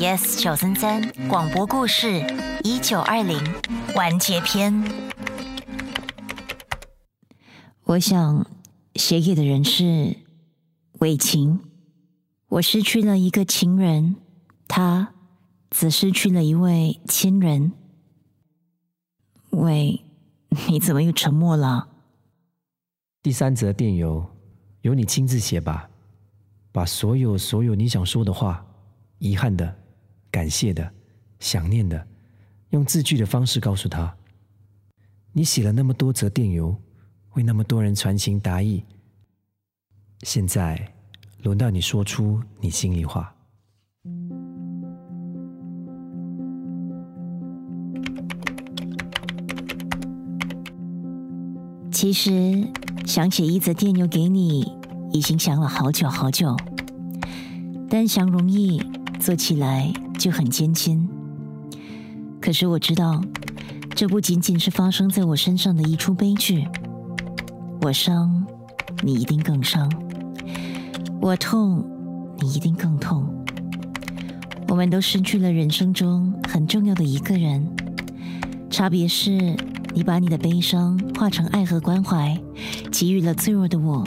Yes 九三三广播故事一九二零完结篇。我想写给的人是伟晴。我失去了一个情人，他则失去了一位亲人。喂，你怎么又沉默了？第三则电邮由你亲自写吧，把所有所有你想说的话、遗憾的、感谢的、想念的，用字句的方式告诉他。你写了那么多则电邮，为那么多人传情达意，现在轮到你说出你心里话。其实想写一则电邮给你，已经想了好久好久，但想容易，做起来就很艰辛。可是我知道，这不仅仅是发生在我身上的一出悲剧。我伤，你一定更伤；我痛，你一定更痛。我们都失去了人生中很重要的一个人，差别是。你把你的悲伤化成爱和关怀，给予了脆弱的我，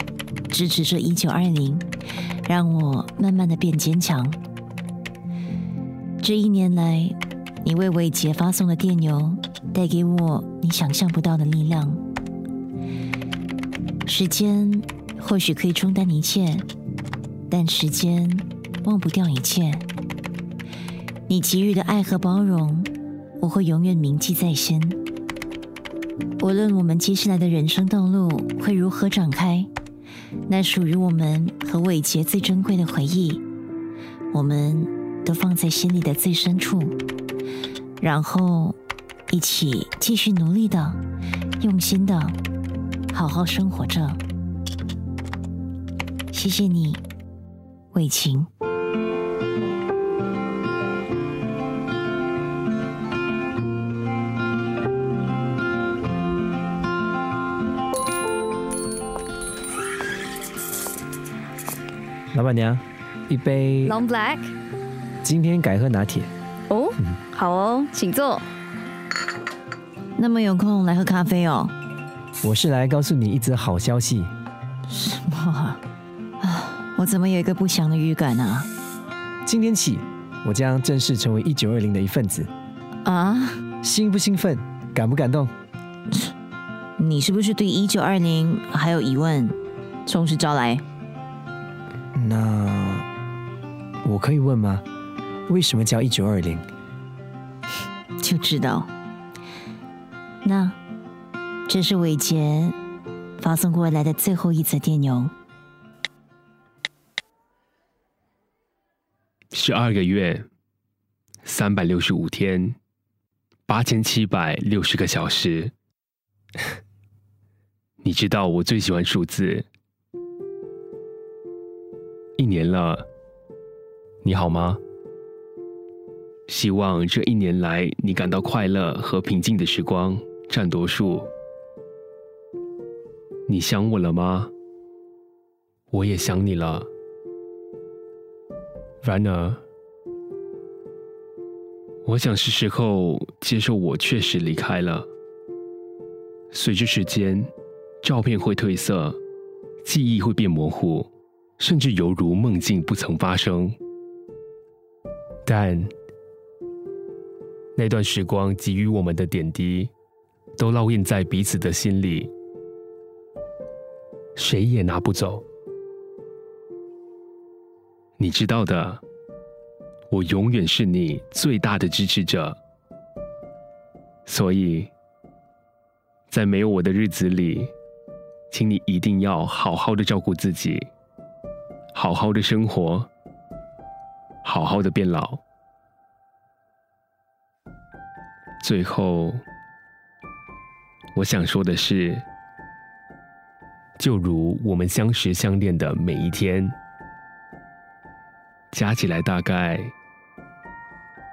支持着一九二零，让我慢慢的变坚强。这一年来，你为伟杰发送的电邮，带给我你想象不到的力量。时间或许可以冲淡一切，但时间忘不掉一切。你给予的爱和包容，我会永远铭记在心。无论我们接下来的人生道路会如何展开，那属于我们和伟杰最珍贵的回忆，我们都放在心里的最深处，然后一起继续努力的、用心的好好生活着。谢谢你，伟晴。老板娘，一杯。Long Black。今天改喝拿铁。哦，好哦，请坐。那么有空来喝咖啡哦。我是来告诉你一则好消息。什么啊？啊，我怎么有一个不祥的预感啊？今天起，我将正式成为一九二零的一份子。啊？兴不兴奋？感不感动？你是不是对一九二零还有疑问？从实招来。那我可以问吗？为什么叫一九二零？就知道。那这是伟杰发送过来的最后一则电邮。十二个月，三百六十五天，八千七百六十个小时。你知道我最喜欢数字。一年了，你好吗？希望这一年来你感到快乐和平静的时光占多数。你想我了吗？我也想你了。然而，我想是时候接受我确实离开了。随着时间，照片会褪色，记忆会变模糊。甚至犹如梦境不曾发生，但那段时光给予我们的点滴，都烙印在彼此的心里，谁也拿不走。你知道的，我永远是你最大的支持者，所以，在没有我的日子里，请你一定要好好的照顾自己。好好的生活，好好的变老。最后，我想说的是，就如我们相识相恋的每一天，加起来大概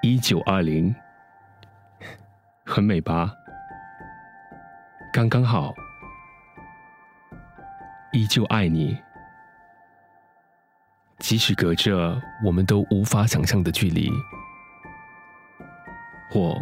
一九二零，很美吧？刚刚好，依旧爱你。即使隔着我们都无法想象的距离，或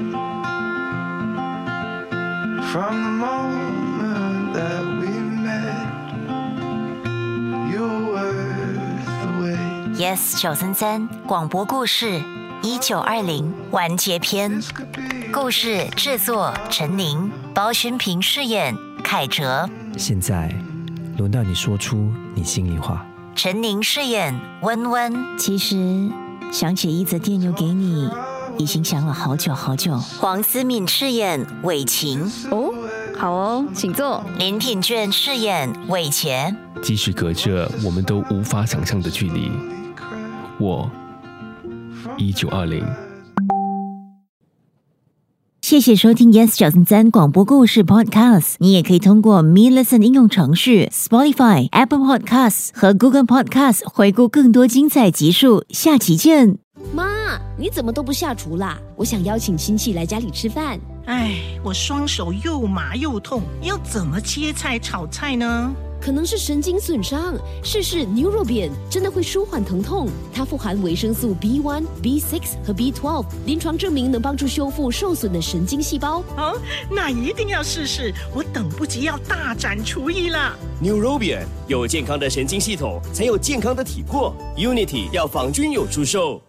From the moment that we met, you're worth the wait. Yes 九三三广播故事一九二零完结篇故事制作陈宁，包宣平饰演凯哲，现在轮到你说出你心里话。陈宁饰演温温，其实想写一则电邮给你，已经想了好久好久。黄思敏饰演伟晴，哦，好哦，请坐。林品卷饰演伟杰。即使隔着我们都无法想象的距离，我一九二零。谢谢收听 Yes 九三三广播故事 Podcast。你也可以通过 Me Listen 应用程序、Spotify、Apple Podcasts 和 Google Podcasts 回顾更多精彩集数。下期见。妈，你怎么都不下厨啦？我想邀请亲戚来家里吃饭。哎，我双手又麻又痛，要怎么切菜炒菜呢？可能是神经损伤，试试 Neurobian 真的会舒缓疼痛。它富含维生素 B1、B6 和 B12，临床证明能帮助修复受损的神经细胞。哦，那一定要试试，我等不及要大展厨艺了。Neurobian 有健康的神经系统，才有健康的体魄。Unity 药房均有出售。